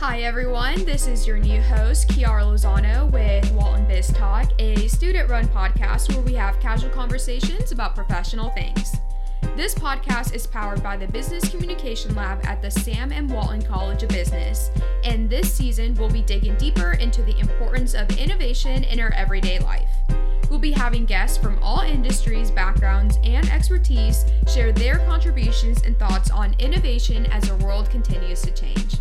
Hi, everyone. This is your new host, Kiara Lozano with Walton Biz Talk, a student run podcast where we have casual conversations about professional things. This podcast is powered by the Business Communication Lab at the Sam M. Walton College of Business, and this season we'll be digging deeper into the importance of innovation in our everyday life. We'll be having guests from all industries, backgrounds, and expertise share their contributions and thoughts on innovation as our world continues to change.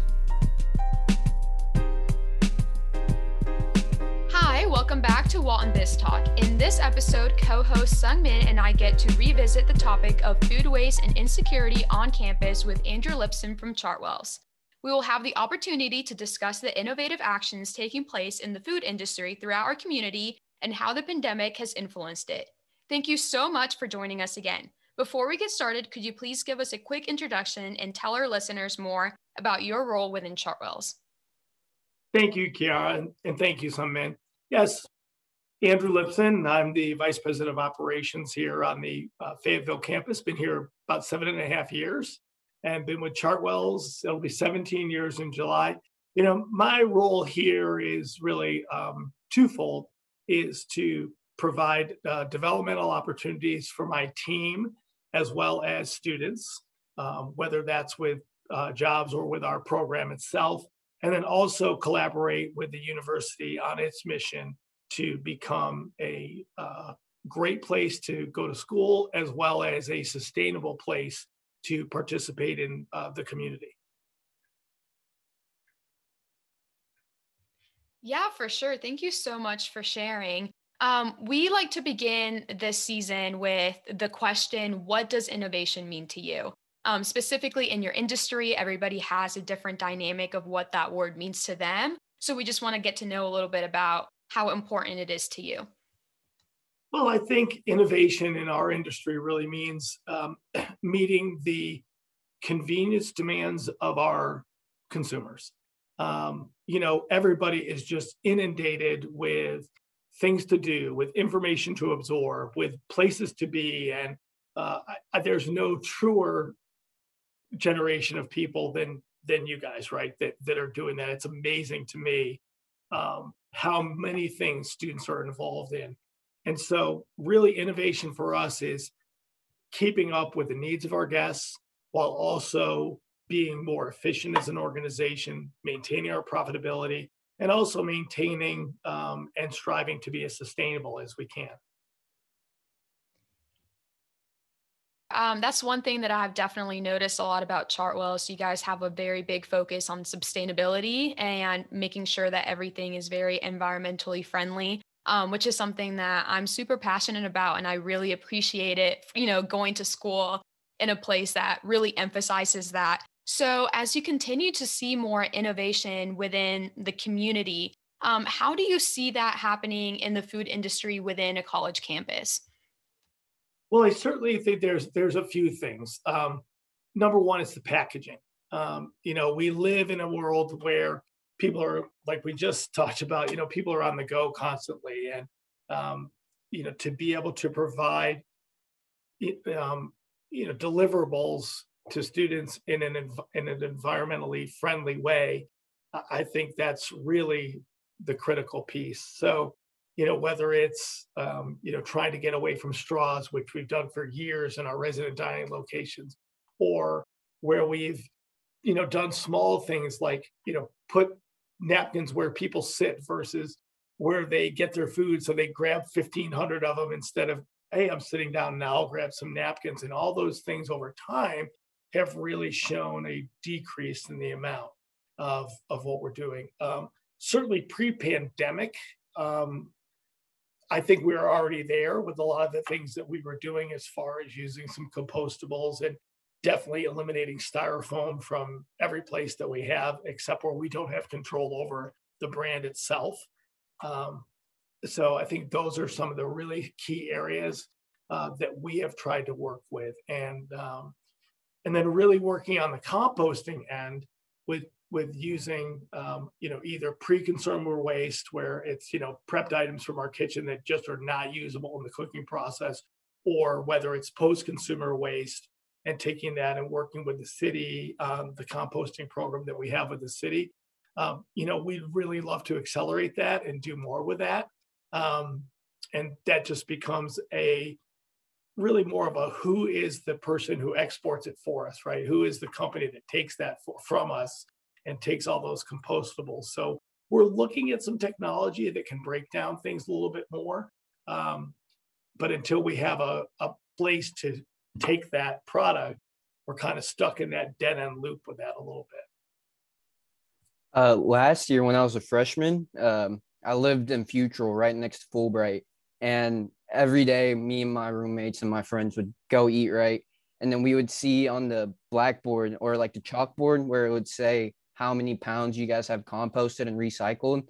Hi, welcome back to Walton Biz Talk. In this episode, co host Sung Min and I get to revisit the topic of food waste and insecurity on campus with Andrew Lipson from Chartwells. We will have the opportunity to discuss the innovative actions taking place in the food industry throughout our community and how the pandemic has influenced it. Thank you so much for joining us again. Before we get started, could you please give us a quick introduction and tell our listeners more about your role within Chartwells? Thank you, Kiara, and thank you, Sung Min. Yes, Andrew Lipson. I'm the Vice President of Operations here on the uh, Fayetteville campus. Been here about seven and a half years and been with Chartwells. It'll be 17 years in July. You know, my role here is really um, twofold, is to provide uh, developmental opportunities for my team as well as students, um, whether that's with uh, jobs or with our program itself and then also collaborate with the university on its mission to become a uh, great place to go to school as well as a sustainable place to participate in uh, the community. Yeah, for sure. Thank you so much for sharing. Um, we like to begin this season with the question What does innovation mean to you? Um, specifically in your industry, everybody has a different dynamic of what that word means to them. So we just want to get to know a little bit about how important it is to you. Well, I think innovation in our industry really means um, meeting the convenience demands of our consumers. Um, you know, everybody is just inundated with things to do, with information to absorb, with places to be, and uh, I, there's no truer generation of people than than you guys, right? That that are doing that. It's amazing to me um, how many things students are involved in, and so really innovation for us is keeping up with the needs of our guests while also being more efficient as an organization, maintaining our profitability, and also maintaining um, and striving to be as sustainable as we can. Um, that's one thing that I've definitely noticed a lot about Chartwell. So you guys have a very big focus on sustainability and making sure that everything is very environmentally friendly. Um, which is something that I'm super passionate about, and I really appreciate it. You know, going to school in a place that really emphasizes that. So, as you continue to see more innovation within the community, um, how do you see that happening in the food industry within a college campus? Well, I certainly think there's there's a few things. Um, number one is the packaging. Um, you know, we live in a world where people are like we just talked about. You know, people are on the go constantly, and um, you know, to be able to provide um, you know deliverables to students in an in an environmentally friendly way, I think that's really the critical piece. So you know, whether it's, um, you know, trying to get away from straws, which we've done for years in our resident dining locations, or where we've, you know, done small things like, you know, put napkins where people sit versus where they get their food. So they grab 1,500 of them instead of, hey, I'm sitting down now, I'll grab some napkins. And all those things over time have really shown a decrease in the amount of, of what we're doing. Um, certainly pre pandemic, um, I think we were already there with a lot of the things that we were doing as far as using some compostables and definitely eliminating styrofoam from every place that we have, except where we don't have control over the brand itself. Um, so I think those are some of the really key areas uh, that we have tried to work with, and um, and then really working on the composting end with with using um, you know either pre-consumer waste where it's you know prepped items from our kitchen that just are not usable in the cooking process or whether it's post-consumer waste and taking that and working with the city um, the composting program that we have with the city um, you know, we'd really love to accelerate that and do more with that. Um, and that just becomes a really more of a who is the person who exports it for us, right? Who is the company that takes that for, from us and takes all those compostables? So we're looking at some technology that can break down things a little bit more. Um, but until we have a, a place to take that product, we're kind of stuck in that dead end loop with that a little bit. Uh, last year, when I was a freshman, um, I lived in Futrall right next to Fulbright. And every day, me and my roommates and my friends would go eat right. And then we would see on the blackboard or like the chalkboard where it would say how many pounds you guys have composted and recycled.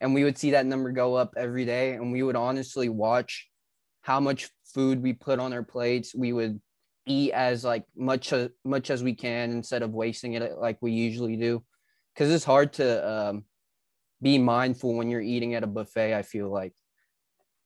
And we would see that number go up every day. And we would honestly watch how much food we put on our plates. We would eat as like much as much as we can instead of wasting it like we usually do because it's hard to um, be mindful when you're eating at a buffet i feel like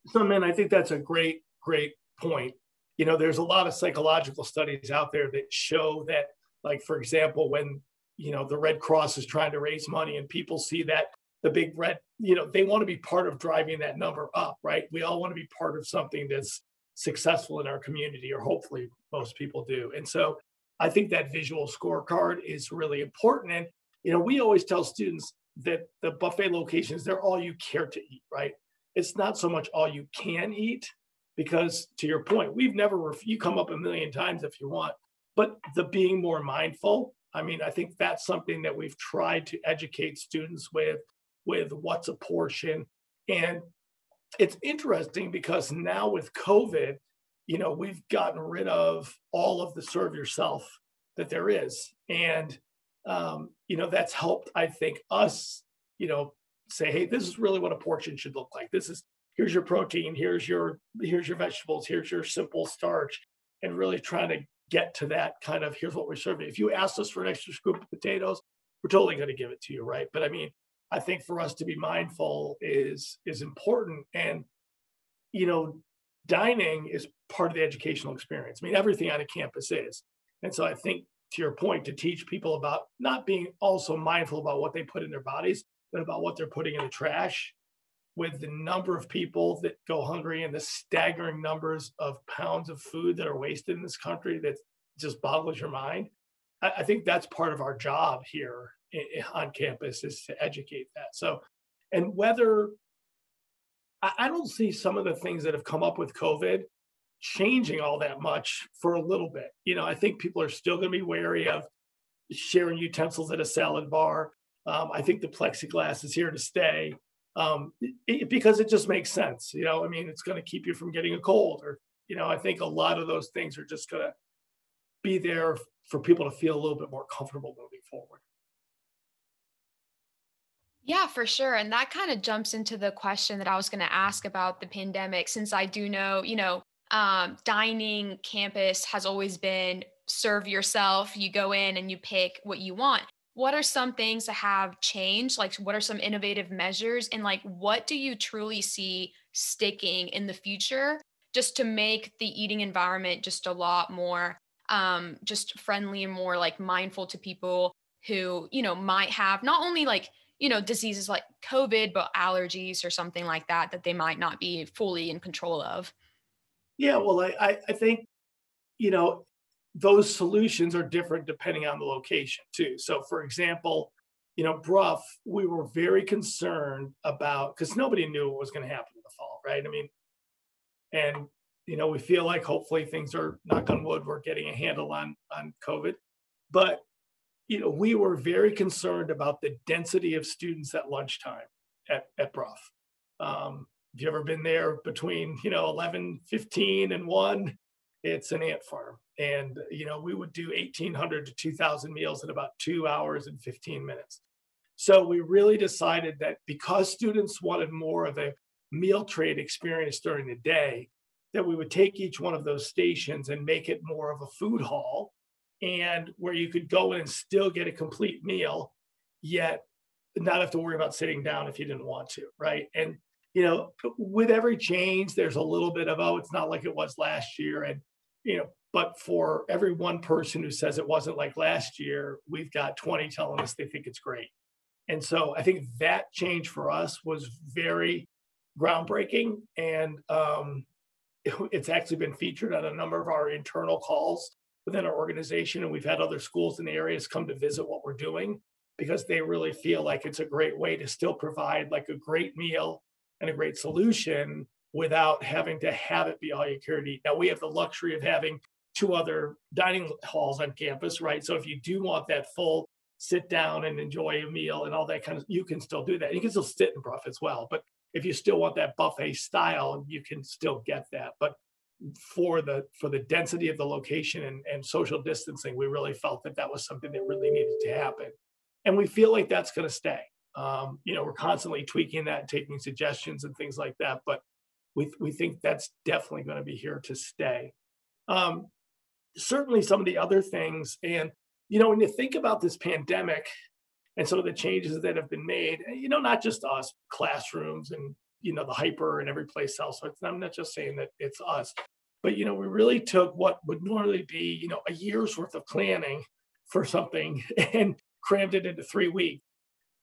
so man i think that's a great great point you know there's a lot of psychological studies out there that show that like for example when you know the red cross is trying to raise money and people see that the big red you know they want to be part of driving that number up right? We all want to be part of something that's successful in our community or hopefully most people do. And so i think that visual scorecard is really important. And you know, we always tell students that the buffet locations, they're all you care to eat, right? It's not so much all you can eat, because to your point, we've never, you come up a million times if you want, but the being more mindful, I mean, I think that's something that we've tried to educate students with, with what's a portion. And it's interesting because now with COVID, you know, we've gotten rid of all of the serve yourself that there is. And um, you know, that's helped, I think, us, you know, say, hey, this is really what a portion should look like. This is here's your protein, here's your here's your vegetables, here's your simple starch, and really trying to get to that kind of here's what we're serving. If you ask us for an extra scoop of potatoes, we're totally going to give it to you, right? But I mean, I think for us to be mindful is is important, and you know, dining is part of the educational experience. I mean, everything on a campus is, and so I think to your point, to teach people about not being also mindful about what they put in their bodies, but about what they're putting in the trash. With the number of people that go hungry and the staggering numbers of pounds of food that are wasted in this country, that just boggles your mind. I, I think that's part of our job here on campus is to educate that. So, and whether I don't see some of the things that have come up with COVID changing all that much for a little bit. You know, I think people are still going to be wary of sharing utensils at a salad bar. Um, I think the plexiglass is here to stay um, it, because it just makes sense. You know, I mean, it's going to keep you from getting a cold, or you know, I think a lot of those things are just going to be there for people to feel a little bit more comfortable moving forward. Yeah, for sure. And that kind of jumps into the question that I was going to ask about the pandemic, since I do know, you know, um, dining campus has always been serve yourself. You go in and you pick what you want. What are some things that have changed? Like, what are some innovative measures? And, like, what do you truly see sticking in the future just to make the eating environment just a lot more um, just friendly and more like mindful to people who, you know, might have not only like, you know, diseases like COVID, but allergies or something like that that they might not be fully in control of? Yeah, well, I, I think, you know, those solutions are different depending on the location too. So, for example, you know, Brough, we were very concerned about because nobody knew what was going to happen in the fall, right? I mean, and you know, we feel like hopefully things are knock on wood, we're getting a handle on on COVID, but you know, we were very concerned about the density of students at lunchtime at at Brough. Um, if you ever been there between, you know, 11, 15 and 1, it's an ant farm. And, you know, we would do 1,800 to 2,000 meals in about two hours and 15 minutes. So we really decided that because students wanted more of a meal trade experience during the day, that we would take each one of those stations and make it more of a food hall and where you could go in and still get a complete meal, yet not have to worry about sitting down if you didn't want to, right? And you know, with every change, there's a little bit of, oh, it's not like it was last year. And, you know, but for every one person who says it wasn't like last year, we've got 20 telling us they think it's great. And so I think that change for us was very groundbreaking. And um, it, it's actually been featured on a number of our internal calls within our organization. And we've had other schools in the areas come to visit what we're doing because they really feel like it's a great way to still provide like a great meal and a great solution without having to have it be all you care to eat. Now we have the luxury of having two other dining halls on campus, right? So if you do want that full sit down and enjoy a meal and all that kind of, you can still do that. You can still sit and buff as well, but if you still want that buffet style, you can still get that. But for the for the density of the location and, and social distancing, we really felt that that was something that really needed to happen, and we feel like that's going to stay. Um, you know, we're constantly tweaking that, taking suggestions and things like that, but we we think that's definitely going to be here to stay. Um, certainly, some of the other things, and you know, when you think about this pandemic and some of the changes that have been made, you know, not just us, classrooms and you know the HPER and every place else. So I'm not just saying that it's us, but you know, we really took what would normally be you know a year's worth of planning for something and crammed it into three weeks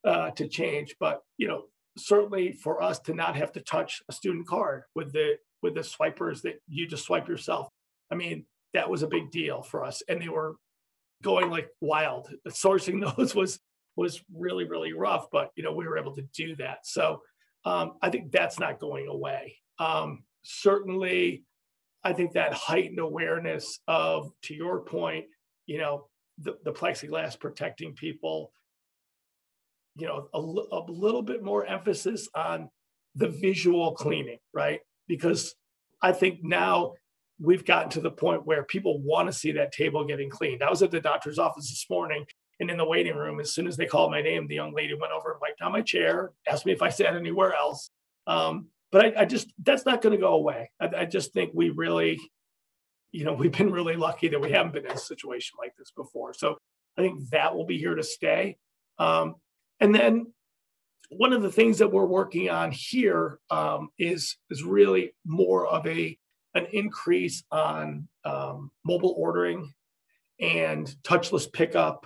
uh, to change. But you know, certainly for us to not have to touch a student card with the with the swipers that you just swipe yourself. I mean, that was a big deal for us, and they were going like wild. Sourcing those was was really really rough, but you know we were able to do that. So um, I think that's not going away. Um, certainly, I think that heightened awareness of, to your point, you know, the, the plexiglass protecting people, you know, a, a little bit more emphasis on the visual cleaning, right? Because I think now we've gotten to the point where people want to see that table getting cleaned. I was at the doctor's office this morning and in the waiting room, as soon as they called my name, the young lady went over and wiped down my chair, asked me if I sat anywhere else. Um, but I, I, just, that's not going to go away. I, I just think we really, you know, we've been really lucky that we haven't been in a situation like this before. So I think that will be here to stay. Um, and then one of the things that we're working on here um, is is really more of a an increase on um, mobile ordering and touchless pickup.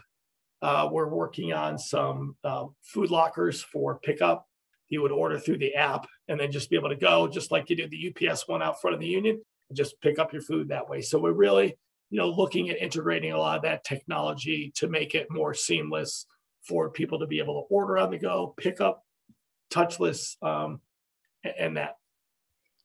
Uh, we're working on some uh, food lockers for pickup. You would order through the app and then just be able to go, just like you did the UPS one out front of the union, and just pick up your food that way. So we're really, you know, looking at integrating a lot of that technology to make it more seamless for people to be able to order on the go, pick up touchless, um, and that.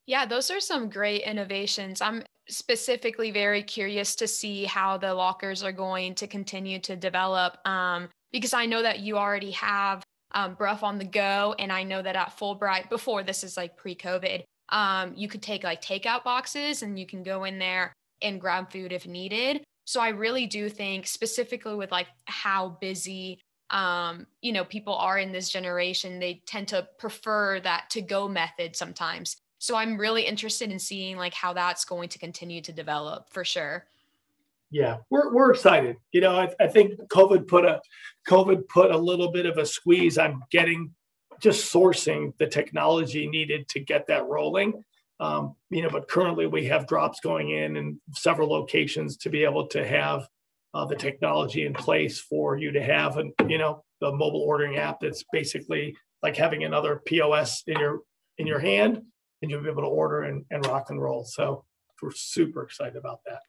Yeah, those are some great innovations. I'm specifically very curious to see how the lockers are going to continue to develop um, because I know that you already have um, Brough on the go. And I know that at Fulbright, before this is like pre COVID, um, you could take like takeout boxes and you can go in there and grab food if needed. So I really do think, specifically with like how busy um, you know, people are in this generation, they tend to prefer that to go method sometimes. So I'm really interested in seeing like how that's going to continue to develop for sure. Yeah, we're, we're excited. You know, I, I think COVID put a COVID put a little bit of a squeeze on getting just sourcing the technology needed to get that rolling. Um, you know, but currently we have drops going in in several locations to be able to have uh, the technology in place for you to have and you know the mobile ordering app that's basically like having another POS in your in your hand and you'll be able to order and, and rock and roll. So we're super excited about that.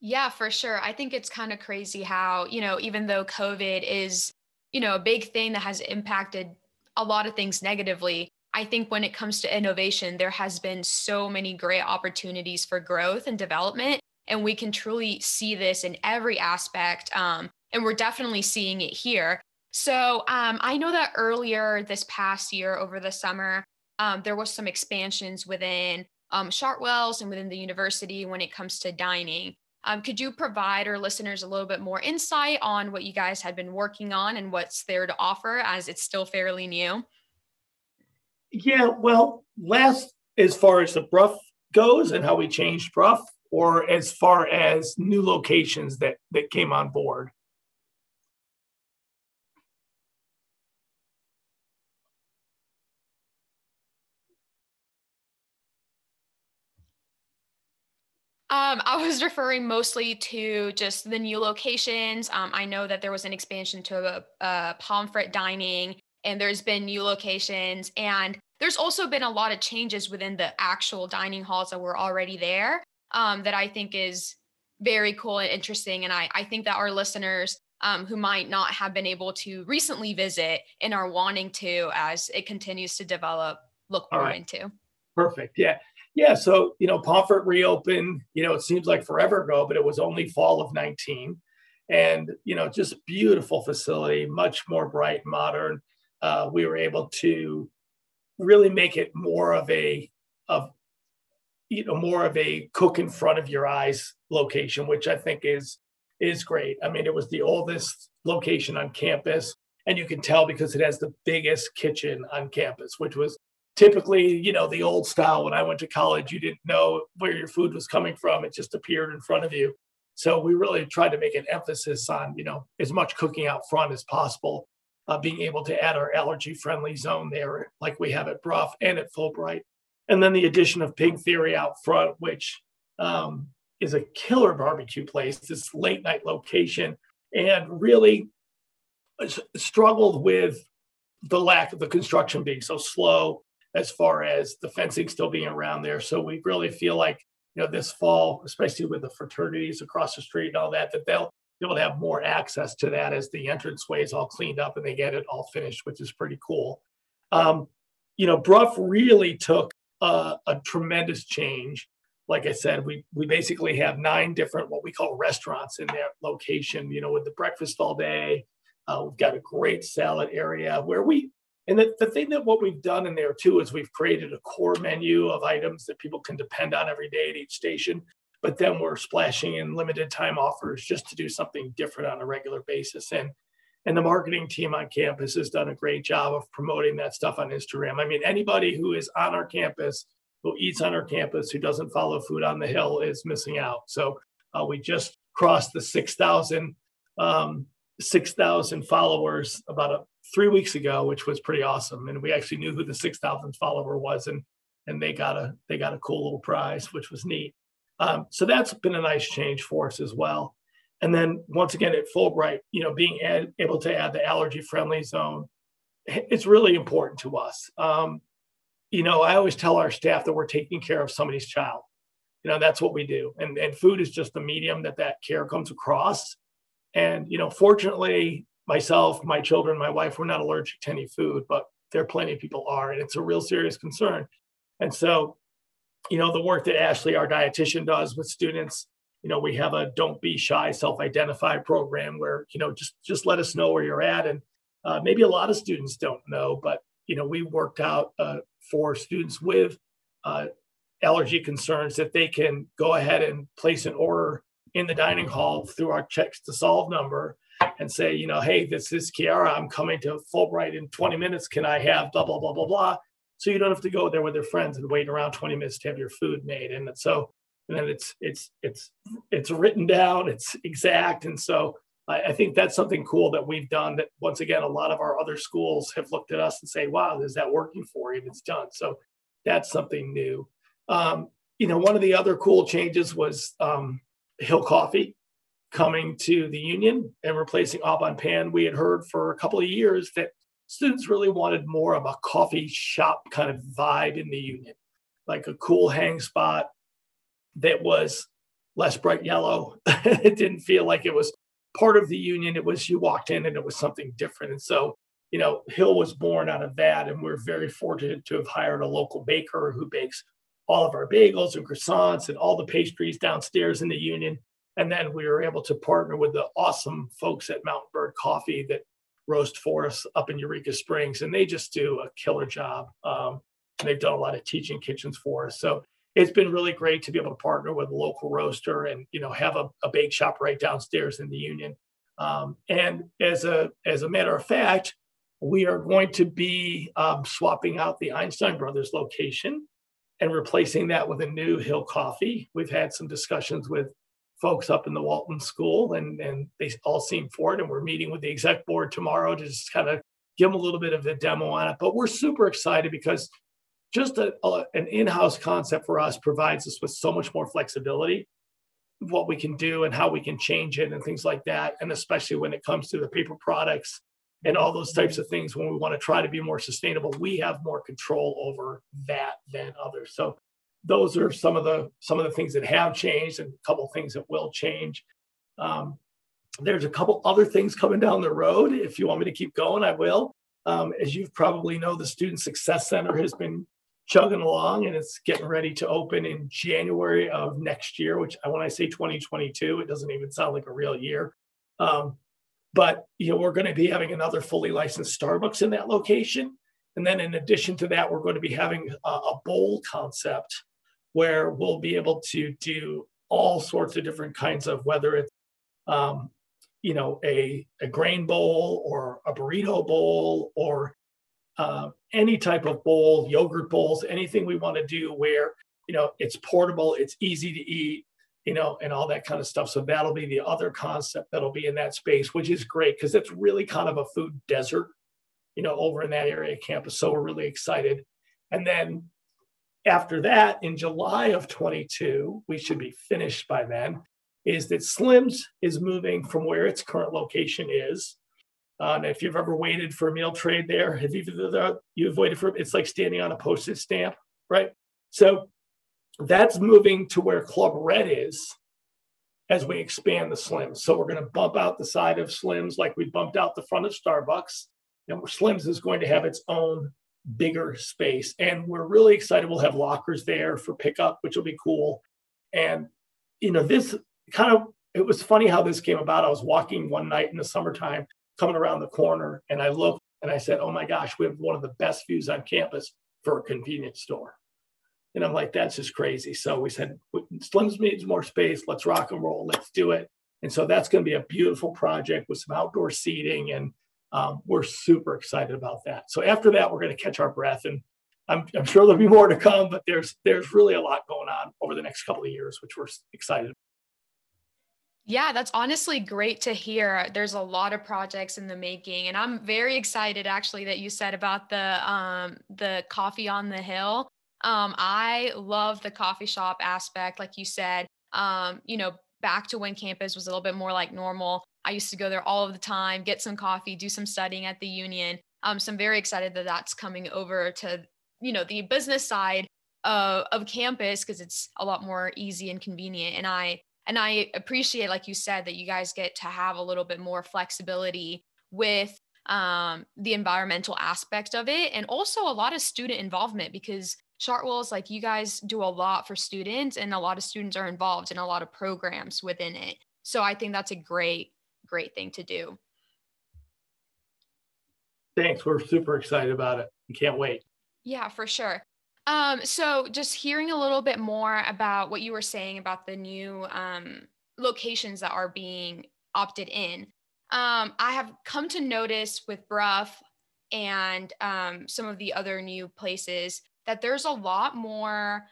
Yeah, for sure. I think it's kind of crazy how, you know, even though COVID is, you know, a big thing that has impacted a lot of things negatively, I think when it comes to innovation, there has been so many great opportunities for growth and development. And we can truly see this in every aspect. Um, and we're definitely seeing it here. So um, I know that earlier this past year over the summer, um, there was some expansions within um, Chartwells and within the university when it comes to dining. Um, could you provide our listeners a little bit more insight on what you guys had been working on and what's there to offer as it's still fairly new? Yeah, well, last as far as the Brough goes and how we changed Brough, or as far as new locations that that came on board. Um, I was referring mostly to just the new locations. Um, I know that there was an expansion to a, a Pomfret dining, and there's been new locations, and there's also been a lot of changes within the actual dining halls that were already there. Um, that I think is very cool and interesting, and I I think that our listeners um, who might not have been able to recently visit and are wanting to as it continues to develop look more right. into. Perfect. Yeah. Yeah. So, you know, Pomfret reopened, you know, it seems like forever ago, but it was only fall of 19. And, you know, just beautiful facility, much more bright, modern. Uh, we were able to really make it more of a, of, you know, more of a cook in front of your eyes location, which I think is is great. I mean, it was the oldest location on campus, and you can tell because it has the biggest kitchen on campus, which was typically, you know, the old style. When I went to college, you didn't know where your food was coming from; it just appeared in front of you. So we really tried to make an emphasis on, you know, as much cooking out front as possible. Uh, being able to add our allergy-friendly zone there, like we have at Brough and at Fulbright, and then the addition of Pig Theory out front, which um, is a killer barbecue place, this late night location, and really struggled with the lack of the construction being so slow as far as the fencing still being around there. So we really feel like, you know, this fall, especially with the fraternities across the street and all that, that they'll be able to have more access to that as the entranceway is all cleaned up and they get it all finished, which is pretty cool. Um, you know, Brough really took a tremendous change like I said, we we basically have nine different what we call restaurants in that location. You know, with the breakfast all day. Uh, we've got a great salad area where we and the, the thing that what we've done in there too is we've created a core menu of items that people can depend on every day at each station. But then we're splashing in limited time offers just to do something different on a regular basis. And and the marketing team on campus has done a great job of promoting that stuff on Instagram. I mean, anybody who is on our campus who eats on our campus, who doesn't follow Food on the Hill, is missing out. So uh, we just crossed the 6,000 um, 6,000 followers about a, three weeks ago, which was pretty awesome. And we actually knew who the 6,000th follower was, and and they got a they got a cool little prize, which was neat. Um, so that's been a nice change for us as well. And then once again at Fulbright, you know, being ad, able to add the allergy friendly zone, it's really important to us. Um, you know, I always tell our staff that we're taking care of somebody's child. You know, that's what we do. And, and food is just the medium that that care comes across. And, you know, fortunately, myself, my children, my wife, we're not allergic to any food, but there are plenty of people are, and it's a real serious concern. And so, you know, the work that Ashley, our dietitian, does with students, you know, we have a don't be shy, self-identify program where, you know, just just let us know where you're at. And uh, maybe a lot of students don't know, but you know, we worked out uh, for students with uh, allergy concerns that they can go ahead and place an order in the dining hall through our checks to solve number and say, you know, hey, this is Kiara. I'm coming to Fulbright in 20 minutes. Can I have blah, blah, blah, blah, blah? So you don't have to go there with their friends and wait around 20 minutes to have your food made. And so, and then it's, it's, it's, it's written down, it's exact. And so I, I think that's something cool that we've done that once again, a lot of our other schools have looked at us and say, wow, is that working for you? And it's done. So that's something new. Um, you know, one of the other cool changes was um, Hill Coffee coming to the union and replacing Au Pan. We had heard for a couple of years that students really wanted more of a coffee shop kind of vibe in the union, like a cool hang spot that was less bright yellow. it didn't feel like it was part of the union. It was you walked in and it was something different. And so, you know, Hill was born out of that. And we're very fortunate to have hired a local baker who bakes all of our bagels and croissants and all the pastries downstairs in the union. And then we were able to partner with the awesome folks at Mountain Bird Coffee that roast for us up in Eureka Springs. And they just do a killer job. Um, they've done a lot of teaching kitchens for us. So it's been really great to be able to partner with a local roaster and you know have a, a bake shop right downstairs in the union. Um, and as a as a matter of fact we are going to be um, swapping out the einstein brothers location and replacing that with a new hill coffee. We've had some discussions with folks up in the walton school and and they all seem for it. And we're meeting with the exec board tomorrow to just kind of give them a little bit of a demo on it. But we're super excited because just a, a, an in-house concept for us provides us with so much more flexibility what we can do and how we can change it and things like that. And especially when it comes to the paper products and all those types of things, when we want to try to be more sustainable, we have more control over that than others. So those are some of the some of the things that have changed and a couple things that will change. Um, there's a couple other things coming down the road. If you want me to keep going, I will. Um, as you probably know, the Student Success Center has been chugging along and it's getting ready to open in January of next year, which when I say 2022, it doesn't even sound like a real year. Um, but you know, we're going to be having another fully licensed Starbucks in that location. And then in addition to that, we're going to be having a, a bowl concept where we'll be able to do all sorts of different kinds of whether it's um, you know a, a grain bowl or a burrito bowl or uh, any type of bowl yogurt bowls anything we want to do where you know it's portable it's easy to eat you know and all that kind of stuff so that'll be the other concept that'll be in that space which is great because it's really kind of a food desert you know over in that area campus so we're really excited and then after that, in July of 22, we should be finished by then, is that Slims is moving from where its current location is. Um, if you've ever waited for a meal trade there, have you you've waited for it's like standing on a postage stamp, right? So that's moving to where Club Red is as we expand the Slims. So we're going to bump out the side of Slims like we bumped out the front of Starbucks. And Slims is going to have its own bigger space. And we're really excited. We'll have lockers there for pickup, which will be cool. And, you know, this kind of, it was funny how this came about. I was walking one night in the summertime, coming around the corner, and I looked and I said, Oh my gosh, we have one of the best views on campus for a convenience store. And I'm like, that's just crazy. So we said, Slims needs more space. Let's rock and roll. Let's do it. And so that's going to be a beautiful project with some outdoor seating and um, we're super excited about that. So after that, we're going to catch our breath, and I'm, I'm, sure there'll be more to come. But there's there's really a lot going on over the next couple of years, which we're excited. Yeah, that's honestly great to hear. There's a lot of projects in the making, and I'm very excited actually that you said about the um, the coffee on the hill. Um, I love the coffee shop aspect, like you said. Um, you know, back to when campus was a little bit more like normal. I used to go there all of the time, get some coffee, do some studying at the union. Um, so I'm very excited that that's coming over to, you know, the business side of, of campus because it's a lot more easy and convenient. And I and I appreciate, like you said, that you guys get to have a little bit more flexibility with um, the environmental aspect of it, and also a lot of student involvement because Chartwell's like you guys do a lot for students, and a lot of students are involved in a lot of programs within it. So I think that's a great great thing to do. Thanks. We're super excited about it. We can't wait. Yeah, for sure. Um, so just hearing a little bit more about what you were saying about the new um, locations that are being opted in. Um, I have come to notice with Brough and um, some of the other new places that there's a lot more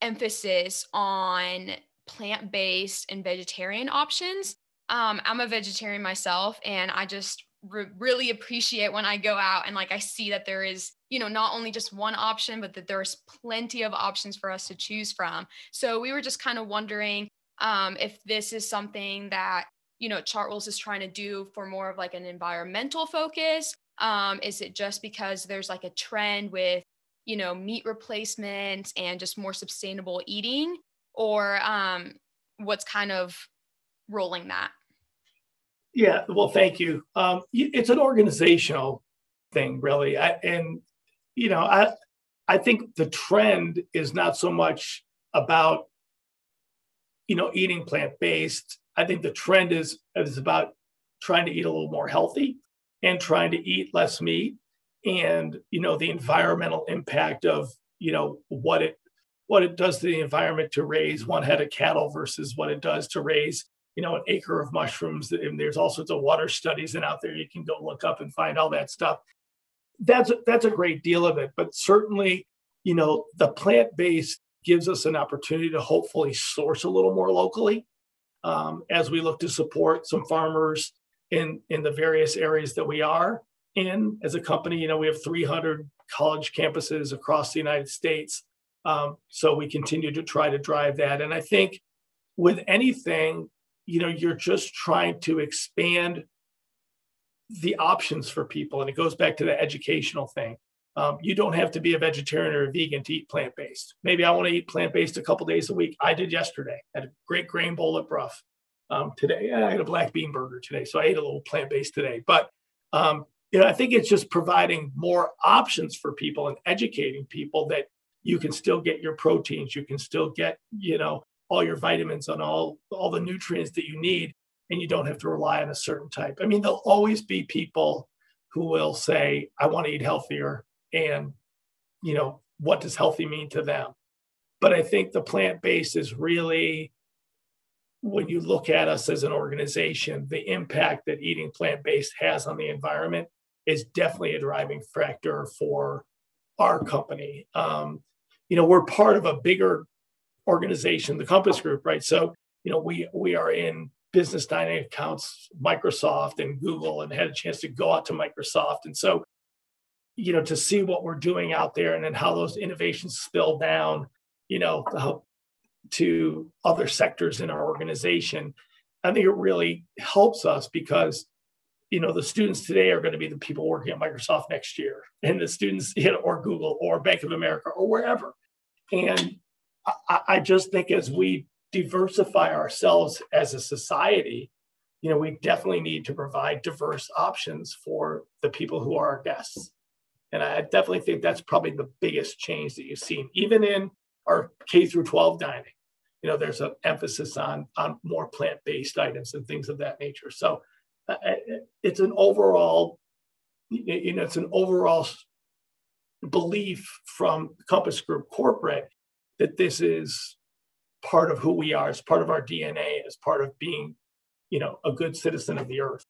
emphasis on plant based and vegetarian options. Um, I'm a vegetarian myself, and I just re- really appreciate when I go out and like I see that there is, you know, not only just one option, but that there's plenty of options for us to choose from. So we were just kind of wondering um, if this is something that you know Chartwells is trying to do for more of like an environmental focus. Um, is it just because there's like a trend with you know meat replacements and just more sustainable eating, or um, what's kind of rolling that? Yeah, well, thank you. Um, it's an organizational thing, really, I, and you know, I I think the trend is not so much about you know eating plant based. I think the trend is is about trying to eat a little more healthy and trying to eat less meat, and you know the environmental impact of you know what it what it does to the environment to raise one head of cattle versus what it does to raise you know, an acre of mushrooms. And there's all sorts of water studies and out there you can go look up and find all that stuff. That's a, that's a great deal of it. But certainly, you know, the plant based gives us an opportunity to hopefully source a little more locally um, as we look to support some farmers in in the various areas that we are in as a company. You know, we have 300 college campuses across the United States. Um, so we continue to try to drive that. And I think with anything, you know, you're just trying to expand the options for people. And it goes back to the educational thing. Um, you don't have to be a vegetarian or a vegan to eat plant based. Maybe I want to eat plant based a couple days a week. I did yesterday. Had a great grain bowl at Brough. Um, today, I had a black bean burger today, so I ate a little plant based today. But um, you know, I think it's just providing more options for people and educating people that you can still get your proteins, you can still get you know all your vitamins and all all the nutrients that you need, and you don't have to rely on a certain type. I mean, there'll always be people who will say, "I want to eat healthier," and you know, what does healthy mean to them? But I think the plant based is really when you look at us as an organization, the impact that eating plant based has on the environment is definitely a driving factor for our company. Um, you know, we're part of a bigger organization, the Compass Group, right? So, you know, we we are in business dining accounts, Microsoft and Google, and had a chance to go out to Microsoft. And so, you know, to see what we're doing out there and then how those innovations spill down, you know, to other sectors in our organization, I think it really helps us because you know the students today are going to be the people working at Microsoft next year, and the students you know, or Google or Bank of America or wherever. And I, I just think as we diversify ourselves as a society, you know, we definitely need to provide diverse options for the people who are our guests. And I definitely think that's probably the biggest change that you've seen, even in our K through 12 dining you know there's an emphasis on on more plant-based items and things of that nature so uh, uh it's an overall you know it's an overall belief from compass group corporate that this is part of who we are as part of our dna as part of being you know a good citizen of the earth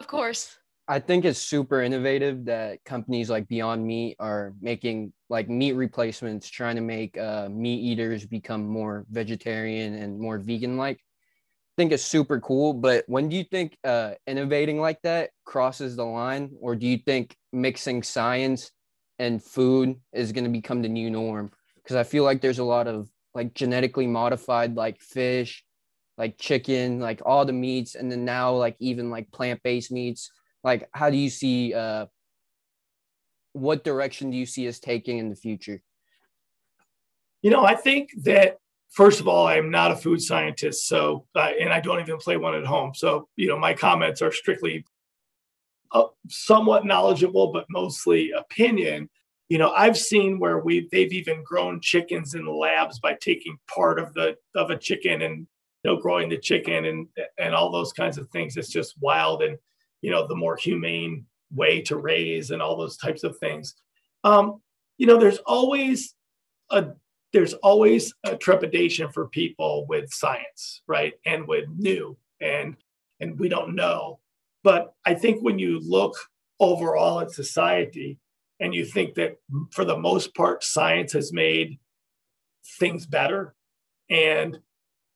of course I think it's super innovative that companies like Beyond Meat are making like meat replacements, trying to make uh, meat eaters become more vegetarian and more vegan like. I think it's super cool. But when do you think uh, innovating like that crosses the line, or do you think mixing science and food is going to become the new norm? Because I feel like there's a lot of like genetically modified like fish, like chicken, like all the meats, and then now like even like plant based meats. Like how do you see uh what direction do you see us taking in the future? You know i think that first of all i'm not a food scientist so uh, and i don't even play one at home. So you know my comments are strictly uh, somewhat knowledgeable but mostly opinion you know i've seen where we they've even grown chickens in labs by taking part of the of a chicken and you know growing the chicken and and all those kinds of things. It's just wild and you know the more humane way to raise and all those types of things. Um, you know there's always a there's always a trepidation for people with science right and with new and and we don't know. But i think when you look overall at society and you think that for the most part science has made things better and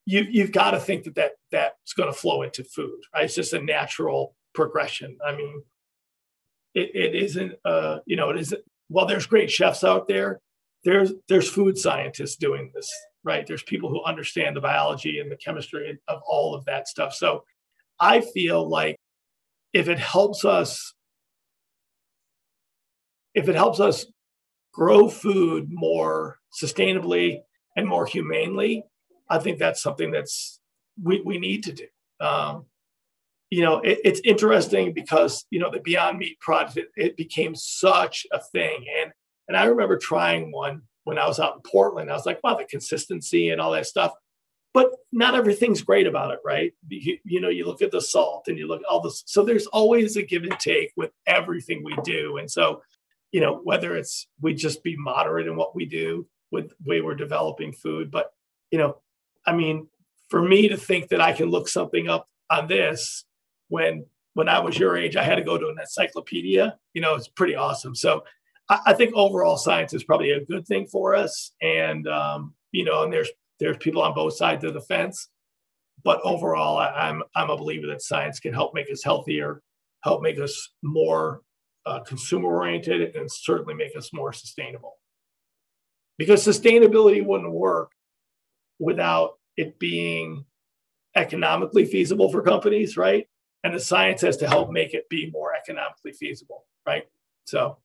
you, you've got to think that, that that's going to flow into food right it's just a natural progression. I mean, it, it isn't, uh, you know, it isn't, well there's great chefs out there, there's, there's food scientists doing this, right? There's people who understand the biology and the chemistry of all of that stuff. So I feel like if it helps us, if it helps us grow food more sustainably and more humanely, I think that's something that's we, we need to do. Um, you know, it, it's interesting because you know the Beyond Meat product it, it, became such a thing, and and I remember trying one when I was out in Portland. I was like, wow, the consistency and all that stuff. But not everything's great about it, right? You, you know, you look at the salt and you look all this. So there's always a give and take with everything we do, and so you know whether it's we just be moderate in what we do with the way we're developing food, but you know, I mean, for me to think that I can look something up on this when when I was your age, I had to go to an encyclopedia. You know, it's pretty awesome. So I, I think overall science is probably a good thing for us. And um, you know, and there's there's people on both sides of the fence. But overall, I, I'm I'm a believer that science can help make us healthier, help make us more uh, consumer oriented, and certainly make us more sustainable. Because sustainability wouldn't work without it being economically feasible for companies, right? And the science has to help make it be more economically feasible, right? So,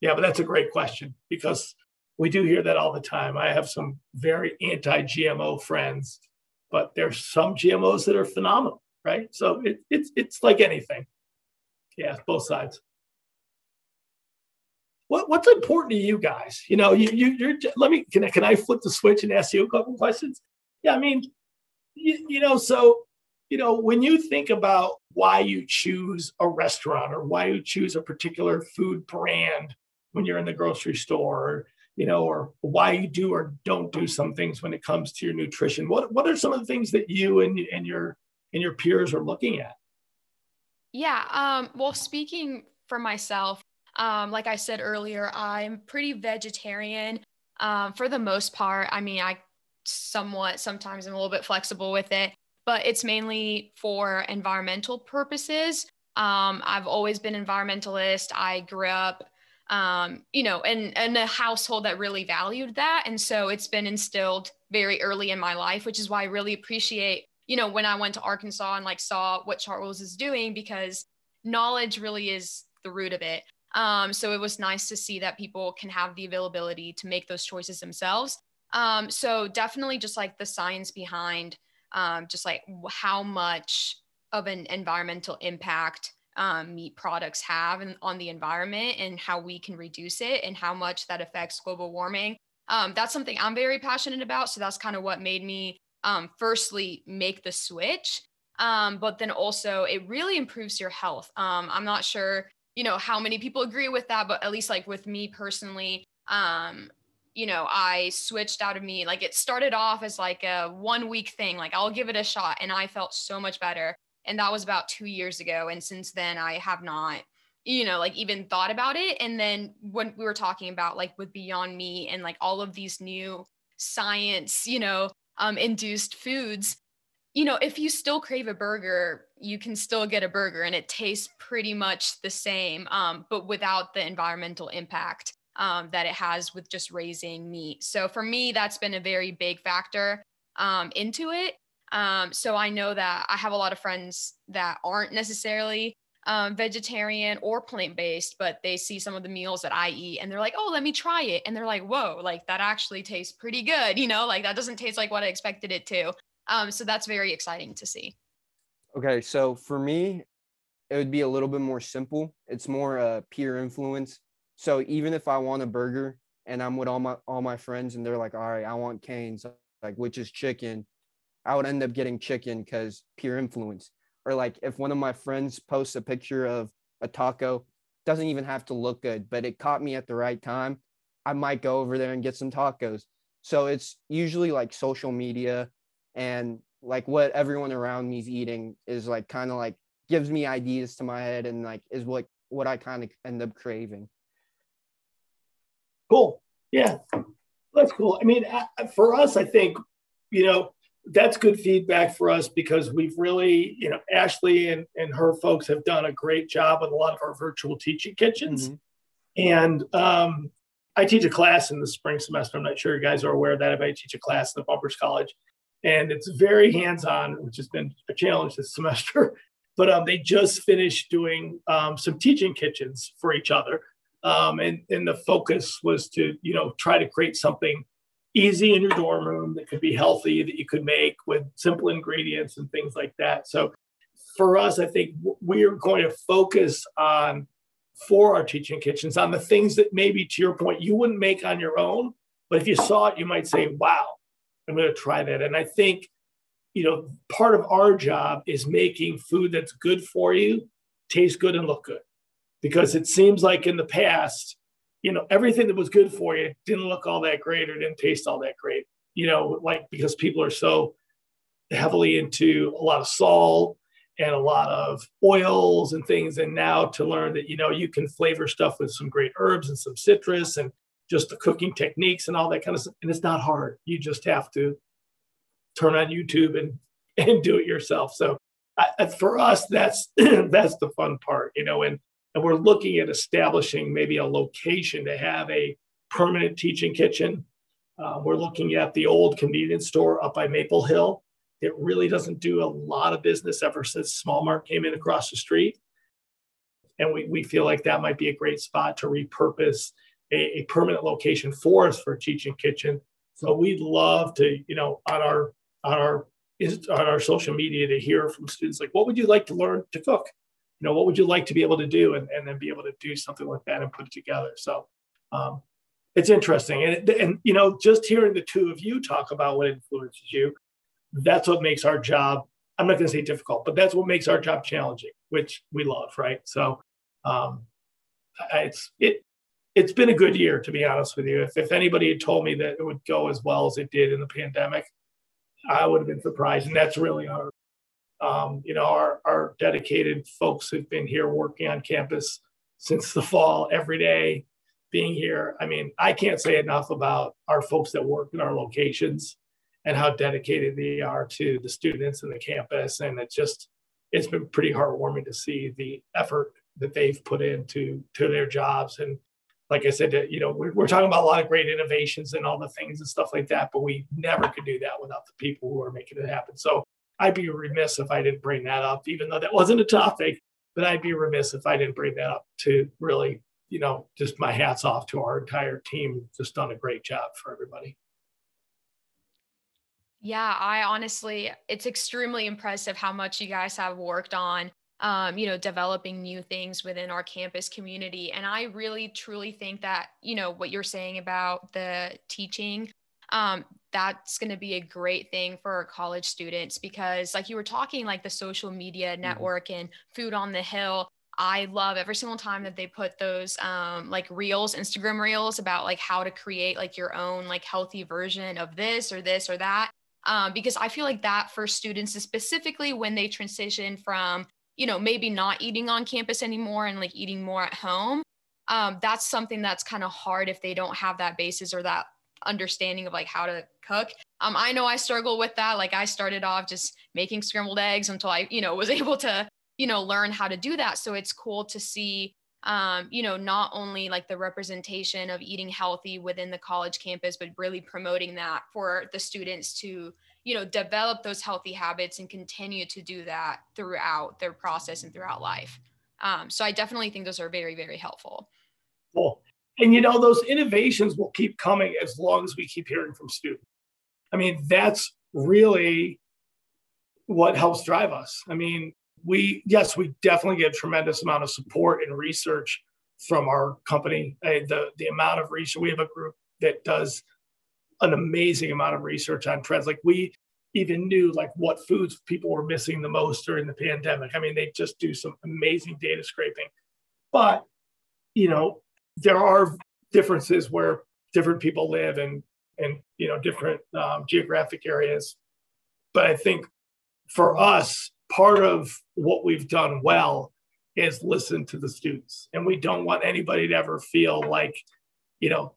yeah, but that's a great question because we do hear that all the time. I have some very anti GMO friends, but there's some GMOs that are phenomenal, right? So it, it's it's like anything. Yeah, both sides. What, what's important to you guys? You know, you, you you're let me can I, can I flip the switch and ask you a couple questions? Yeah, I mean, you, you know, so you know, when you think about why you choose a restaurant or why you choose a particular food brand when you're in the grocery store, or, you know, or why you do or don't do some things when it comes to your nutrition, what what are some of the things that you and and your and your peers are looking at? Yeah. Um, well, speaking for myself, um, like I said earlier, I'm pretty vegetarian um, for the most part. I mean, I somewhat sometimes I'm a little bit flexible with it but it's mainly for environmental purposes. Um, I've always been environmentalist. I grew up, um, you know, in, in a household that really valued that. And so it's been instilled very early in my life, which is why I really appreciate, you know, when I went to Arkansas and like saw what Chartwells is doing because knowledge really is the root of it. Um, so it was nice to see that people can have the availability to make those choices themselves. Um, so definitely just like the science behind um, just like how much of an environmental impact um, meat products have in, on the environment and how we can reduce it and how much that affects global warming. Um, that's something I'm very passionate about. So that's kind of what made me um, firstly make the switch. Um, but then also it really improves your health. Um, I'm not sure, you know, how many people agree with that, but at least like with me personally, um, you know, I switched out of me. Like it started off as like a one week thing, like I'll give it a shot. And I felt so much better. And that was about two years ago. And since then, I have not, you know, like even thought about it. And then when we were talking about like with Beyond Meat and like all of these new science, you know, um, induced foods, you know, if you still crave a burger, you can still get a burger and it tastes pretty much the same, um, but without the environmental impact um, that it has with just raising meat. So for me, that's been a very big factor um, into it. Um, so I know that I have a lot of friends that aren't necessarily um, vegetarian or plant based, but they see some of the meals that I eat and they're like, oh, let me try it. And they're like, whoa, like that actually tastes pretty good. You know, like that doesn't taste like what I expected it to. Um, so that's very exciting to see. Okay. So for me, it would be a little bit more simple. It's more uh, peer influence. So even if I want a burger and I'm with all my all my friends and they're like, all right, I want Cane's, like which is chicken, I would end up getting chicken because peer influence. Or like if one of my friends posts a picture of a taco, doesn't even have to look good, but it caught me at the right time, I might go over there and get some tacos. So it's usually like social media and like what everyone around me's eating is like kind of like gives me ideas to my head and like is what what I kind of end up craving. Cool. Yeah, that's cool. I mean, for us, I think, you know, that's good feedback for us because we've really, you know, Ashley and, and her folks have done a great job with a lot of our virtual teaching kitchens. Mm-hmm. And um, I teach a class in the spring semester. I'm not sure you guys are aware of that. But I teach a class in the Bumpers College, and it's very hands-on, which has been a challenge this semester. But um, they just finished doing um, some teaching kitchens for each other um, and, and the focus was to, you know, try to create something easy in your dorm room that could be healthy, that you could make with simple ingredients and things like that. So for us, I think we're going to focus on for our teaching kitchens on the things that maybe to your point you wouldn't make on your own, but if you saw it, you might say, wow, I'm going to try that. And I think, you know, part of our job is making food that's good for you taste good and look good because it seems like in the past, you know, everything that was good for you didn't look all that great or didn't taste all that great, you know, like because people are so heavily into a lot of salt and a lot of oils and things. And now to learn that, you know, you can flavor stuff with some great herbs and some citrus and just the cooking techniques and all that kind of stuff. And it's not hard. You just have to turn on YouTube and, and do it yourself. So I, for us, that's, that's the fun part, you know, and and we're looking at establishing maybe a location to have a permanent teaching kitchen. Uh, we're looking at the old convenience store up by Maple Hill. It really doesn't do a lot of business ever since Small Mart came in across the street. And we, we feel like that might be a great spot to repurpose a, a permanent location for us for and Kitchen. So we'd love to, you know, on our on our on our social media to hear from students like, what would you like to learn to cook? You know, what would you like to be able to do, and, and then be able to do something like that and put it together. So um, it's interesting, and and you know, just hearing the two of you talk about what influences you, that's what makes our job. I'm not going to say difficult, but that's what makes our job challenging, which we love, right? So um, it's it it's been a good year to be honest with you. If if anybody had told me that it would go as well as it did in the pandemic, I would have been surprised. And that's really our um, you know our our dedicated folks who've been here working on campus since the fall every day being here. I mean, I can't say enough about our folks that work in our locations and how dedicated they are to the students and the campus. And it's just, it's been pretty heartwarming to see the effort that they've put into to their jobs. And like I said, you know, we're, we're talking about a lot of great innovations and all the things and stuff like that, but we never could do that without the people who are making it happen. So I'd be remiss if I didn't bring that up, even though that wasn't a topic, but I'd be remiss if I didn't bring that up to really, you know, just my hats off to our entire team. Just done a great job for everybody. Yeah, I honestly, it's extremely impressive how much you guys have worked on, um, you know, developing new things within our campus community. And I really, truly think that, you know, what you're saying about the teaching, um, that's going to be a great thing for our college students because, like you were talking, like the social media mm-hmm. network mm-hmm. and food on the hill. I love every single time that they put those um, like reels, Instagram reels about like how to create like your own like healthy version of this or this or that um, because I feel like that for students is specifically when they transition from, you know, maybe not eating on campus anymore and like eating more at home. Um, that's something that's kind of hard if they don't have that basis or that understanding of like how to cook. Um, I know I struggle with that. Like I started off just making scrambled eggs until I, you know, was able to, you know, learn how to do that. So it's cool to see um, you know, not only like the representation of eating healthy within the college campus, but really promoting that for the students to, you know, develop those healthy habits and continue to do that throughout their process and throughout life. Um, so I definitely think those are very, very helpful. Cool. And you know, those innovations will keep coming as long as we keep hearing from students. I mean, that's really what helps drive us. I mean, we yes we definitely get a tremendous amount of support and research from our company the the amount of research we have a group that does an amazing amount of research on trends like we even knew like what foods people were missing the most during the pandemic i mean they just do some amazing data scraping but you know there are differences where different people live and and you know different um, geographic areas but i think for us part of what we've done well is listen to the students. And we don't want anybody to ever feel like, you know,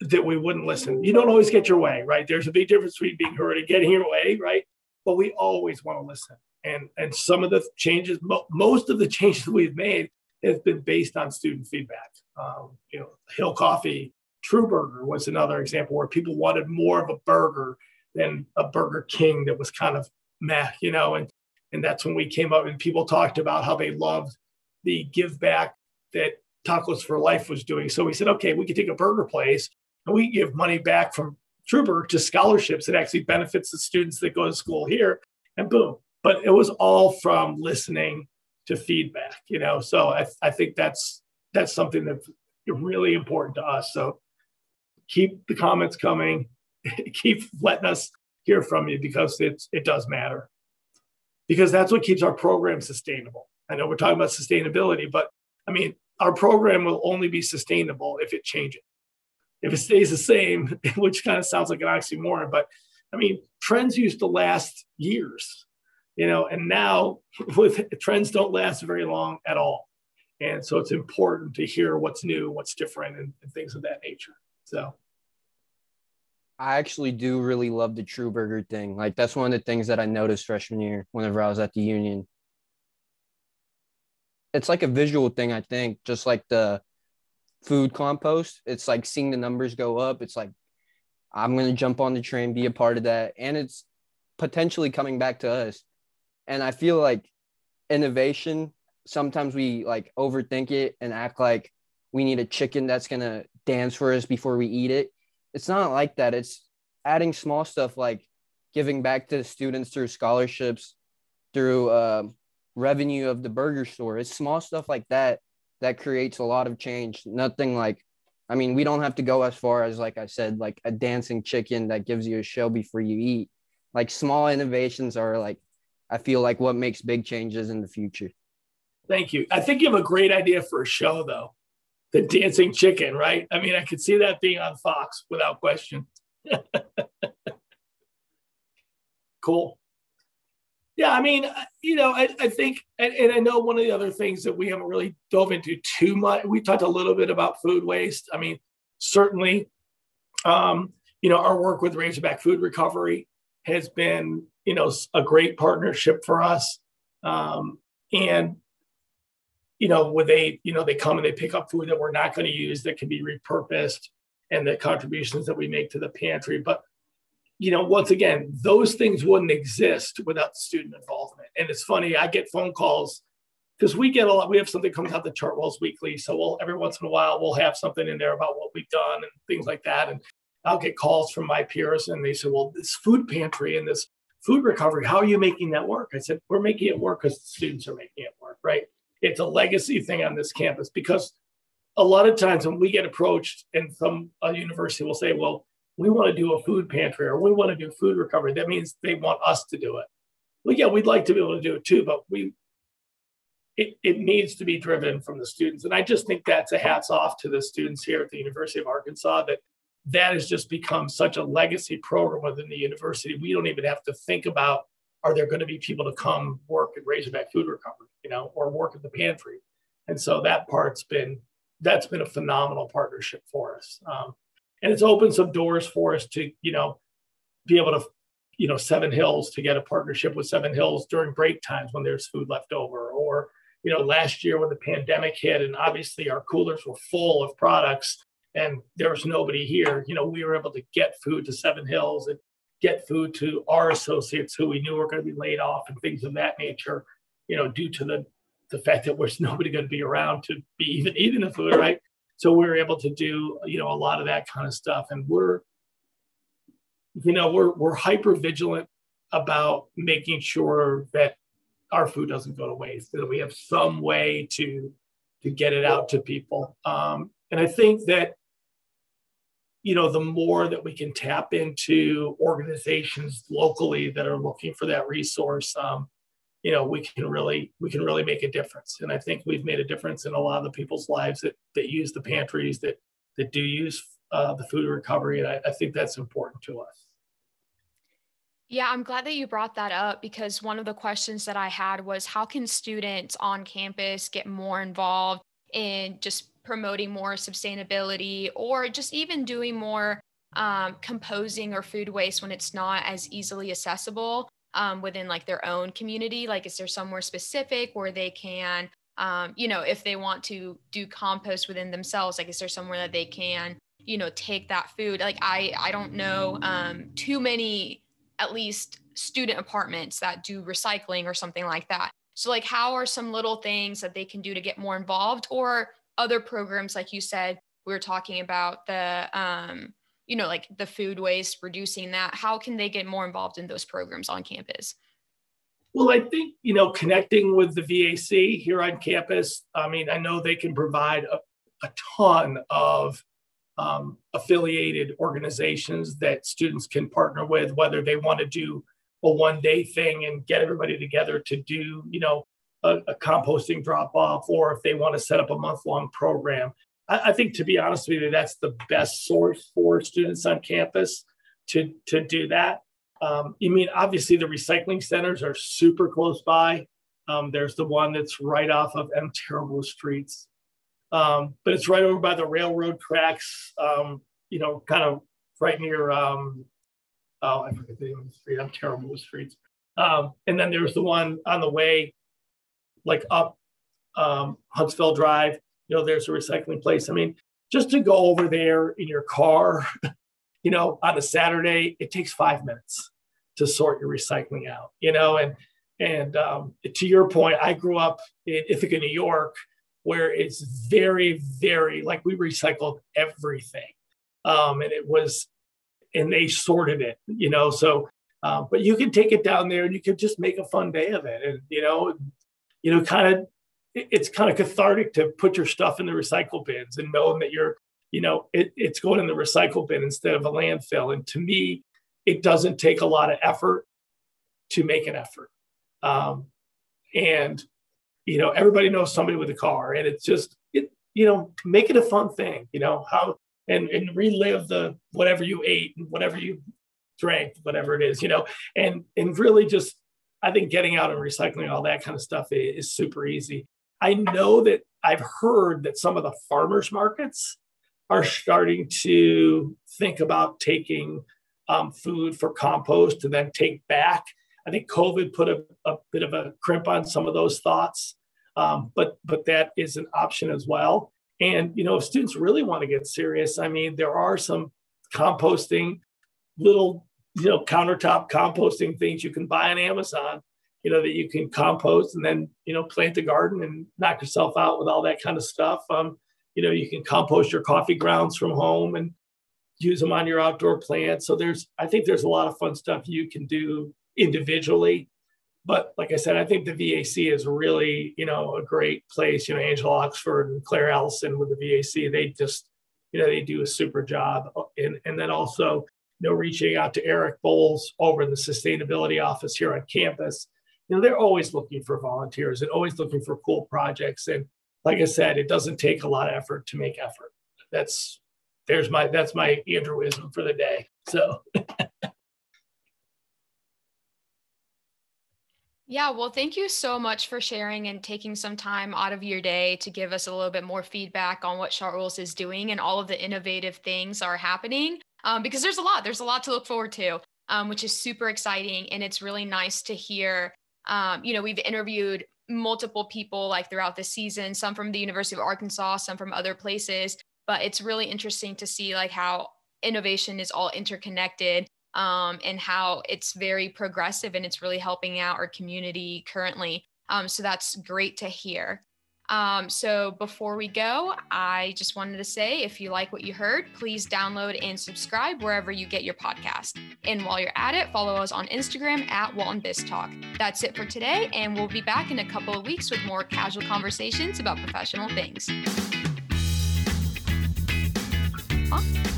that we wouldn't listen. You don't always get your way, right? There's a big difference between being heard and getting your way, right? But we always want to listen. And and some of the changes, mo- most of the changes we've made has been based on student feedback. Um, you know, Hill Coffee, True Burger was another example where people wanted more of a burger than a Burger King that was kind of meh, you know, and and that's when we came up and people talked about how they loved the give back that Tacos for Life was doing. So we said, okay, we could take a burger place and we give money back from Truber to scholarships that actually benefits the students that go to school here, and boom. But it was all from listening to feedback, you know. So I, I think that's that's something that's really important to us. So keep the comments coming, keep letting us hear from you because it's, it does matter. Because that's what keeps our program sustainable. I know we're talking about sustainability, but I mean, our program will only be sustainable if it changes. If it stays the same, which kind of sounds like an oxymoron, but I mean, trends used to last years, you know, and now with trends don't last very long at all. And so it's important to hear what's new, what's different, and, and things of that nature. So I actually do really love the True Burger thing. Like that's one of the things that I noticed freshman year whenever I was at the Union. It's like a visual thing, I think, just like the food compost. It's like seeing the numbers go up. It's like I'm going to jump on the train, be a part of that. And it's potentially coming back to us. And I feel like innovation, sometimes we like overthink it and act like we need a chicken that's going to dance for us before we eat it. It's not like that. It's adding small stuff like giving back to students through scholarships, through uh, revenue of the burger store. It's small stuff like that that creates a lot of change. Nothing like, I mean, we don't have to go as far as, like I said, like a dancing chicken that gives you a show before you eat. Like small innovations are like, I feel like what makes big changes in the future. Thank you. I think you have a great idea for a show, though. The dancing chicken, right? I mean, I could see that being on Fox without question. cool. Yeah, I mean, uh, you know, I, I think, and, and, I know one of the other things that we haven't really dove into too much, we talked a little bit about food waste. I mean, certainly, um, you know, our work with Razorback Food Recovery has been, you know, a great partnership for us. Um, and, you know, when they, you know, they come and they pick up food that we're not going to use that can be repurposed and the contributions that we make to the pantry. But you know, once again, those things wouldn't exist without student involvement. And it's funny, I get phone calls because we get a lot. We have something comes out the Chartwells Weekly, so we'll every once in a while we'll have something in there about what we've done and things like that. And I'll get calls from my peers, and they say, "Well, this food pantry and this food recovery, how are you making that work?" I said, "We're making it work because the students are making it work, right? It's a legacy thing on this campus because." A lot of times when we get approached, and some university will say, "Well, we want to do a food pantry or we want to do food recovery. That means they want us to do it. Well, yeah, we'd like to be able to do it too, but we it, it needs to be driven from the students. And I just think that's a hats off to the students here at the University of Arkansas that that has just become such a legacy program within the university. We don't even have to think about are there going to be people to come work at Razorback Food Recovery, you know, or work at the pantry. And so that part's been that's been a phenomenal partnership for us. Um, and it's opened some doors for us to you know be able to you know seven hills to get a partnership with seven hills during break times when there's food left over or you know last year when the pandemic hit and obviously our coolers were full of products and there was nobody here. You know we were able to get food to seven hills and get food to our associates who we knew were going to be laid off and things of that nature you know due to the the fact that there's nobody going to be around to be even eating the food right? So we were able to do you know a lot of that kind of stuff and we're you know we're we're hyper vigilant about making sure that our food doesn't go to waste that we have some way to to get it out to people. Um, and i think that you know the more that we can tap into organizations locally that are looking for that resource um, you know we can really we can really make a difference. And i think we've made a difference in a lot of the people's lives that that use the pantries that that do use uh, the food recovery. And I, I think that's important to us. Yeah, I'm glad that you brought that up because one of the questions that I had was how can students on campus get more involved in just promoting more sustainability or just even doing more um, composing or food waste when it's not as easily accessible? um, within like their own community? Like, is there somewhere specific where they can, um, you know, if they want to do compost within themselves, like, is there somewhere that they can, you know, take that food? Like, I I don't know um, too many, at least student apartments that do recycling or something like that. So, like, how are some little things that they can do to get more involved, or other programs, like you said, we were talking about the um, you know like the food waste reducing that. How can they get more involved in those programs on campus? Well i think you know connecting with the VAC here on campus i mean i know they can provide a, a ton of um, affiliated organizations that students can partner with whether they want to do a one day thing and get everybody together to do you know a, a composting drop off or if they want to set up a month long program I, I think, to be honest with you, that's the best source for students on campus to to do that. Um, I mean, obviously, the recycling centers are super close by. Um, there's the one that's right off of M. Terrible Streets, um, but it's right over by the railroad tracks. Um, you know, kind of right near. Um, oh, I forget the name of the street. I'm terrible with streets. Um, and then there's the one on the way, like up Huntsville Drive you know, there's a recycling place. I mean, just to go over there in your car you know, on a Saturday, it takes five minutes to sort your recycling out, you know, and and um, to your point, I grew up in Ithaca, New York, where it's very, very like we recycled everything. Um, and it was, and they sorted it, you know. So, uh, but you can take it down there and you can just make a fun day of it. And, you know, you know, kind of, it's kind of cathartic to put your stuff in the recycle bins and knowing that you're, you know, it, it's going in the recycle bin instead of a landfill. And to me, it doesn't take a lot of effort to make an effort. Um, and you know, everybody knows somebody with a car, and it's just it, you know, make it a fun thing. You know how and and relive the whatever you ate and whatever you drank, whatever it is. You know, and and really just I think getting out and recycling all that kind of stuff is, is super easy. I know that I've heard that some of the farmers markets are starting to think about taking um, food for compost and then take back I think COVID put a, a bit of a crimp on some of those thoughts, um, but but that is an option as well. And you know, if students really want to get serious, I mean, there are some composting, little you know, countertop composting things you can buy on Amazon. You know that you can compost and then you know plant a garden and knock yourself out with all that kind of stuff. Um, you know, you can compost your coffee grounds from home and use them on your outdoor plants. So there's, I think there's a lot of fun stuff you can do individually. But like I said, I think the VAC is really, you know, a great place. You know, Angela Oxford and Claire Allison with the VAC, they just, you know, they do a super job. And, and then also, know, reaching out to Eric Boles over the sustainability office here on campus. You know, they're always looking for volunteers and always looking for cool projects. And like I said, it doesn't take a lot of effort to make effort. That's there's my that's my Andrewism for the day. So Yeah, well, thank you so much for sharing and taking some time out of your day to give us a little bit more feedback on what Chartwells is doing and all of the innovative things are happening. Um, because there's a lot, there's a lot to look forward to, um, which is super exciting. And it's really nice to hear. Um, you know, we've interviewed multiple people like throughout the season, some from the University of Arkansas, some from other places. But it's really interesting to see like how innovation is all interconnected um, and how it's very progressive and it's really helping out our community currently. Um, so that's great to hear. Um, so before we go, I just wanted to say if you like what you heard, please download and subscribe wherever you get your podcast. And while you're at it, follow us on Instagram at Walton Biz Talk. That's it for today, and we'll be back in a couple of weeks with more casual conversations about professional things. Huh?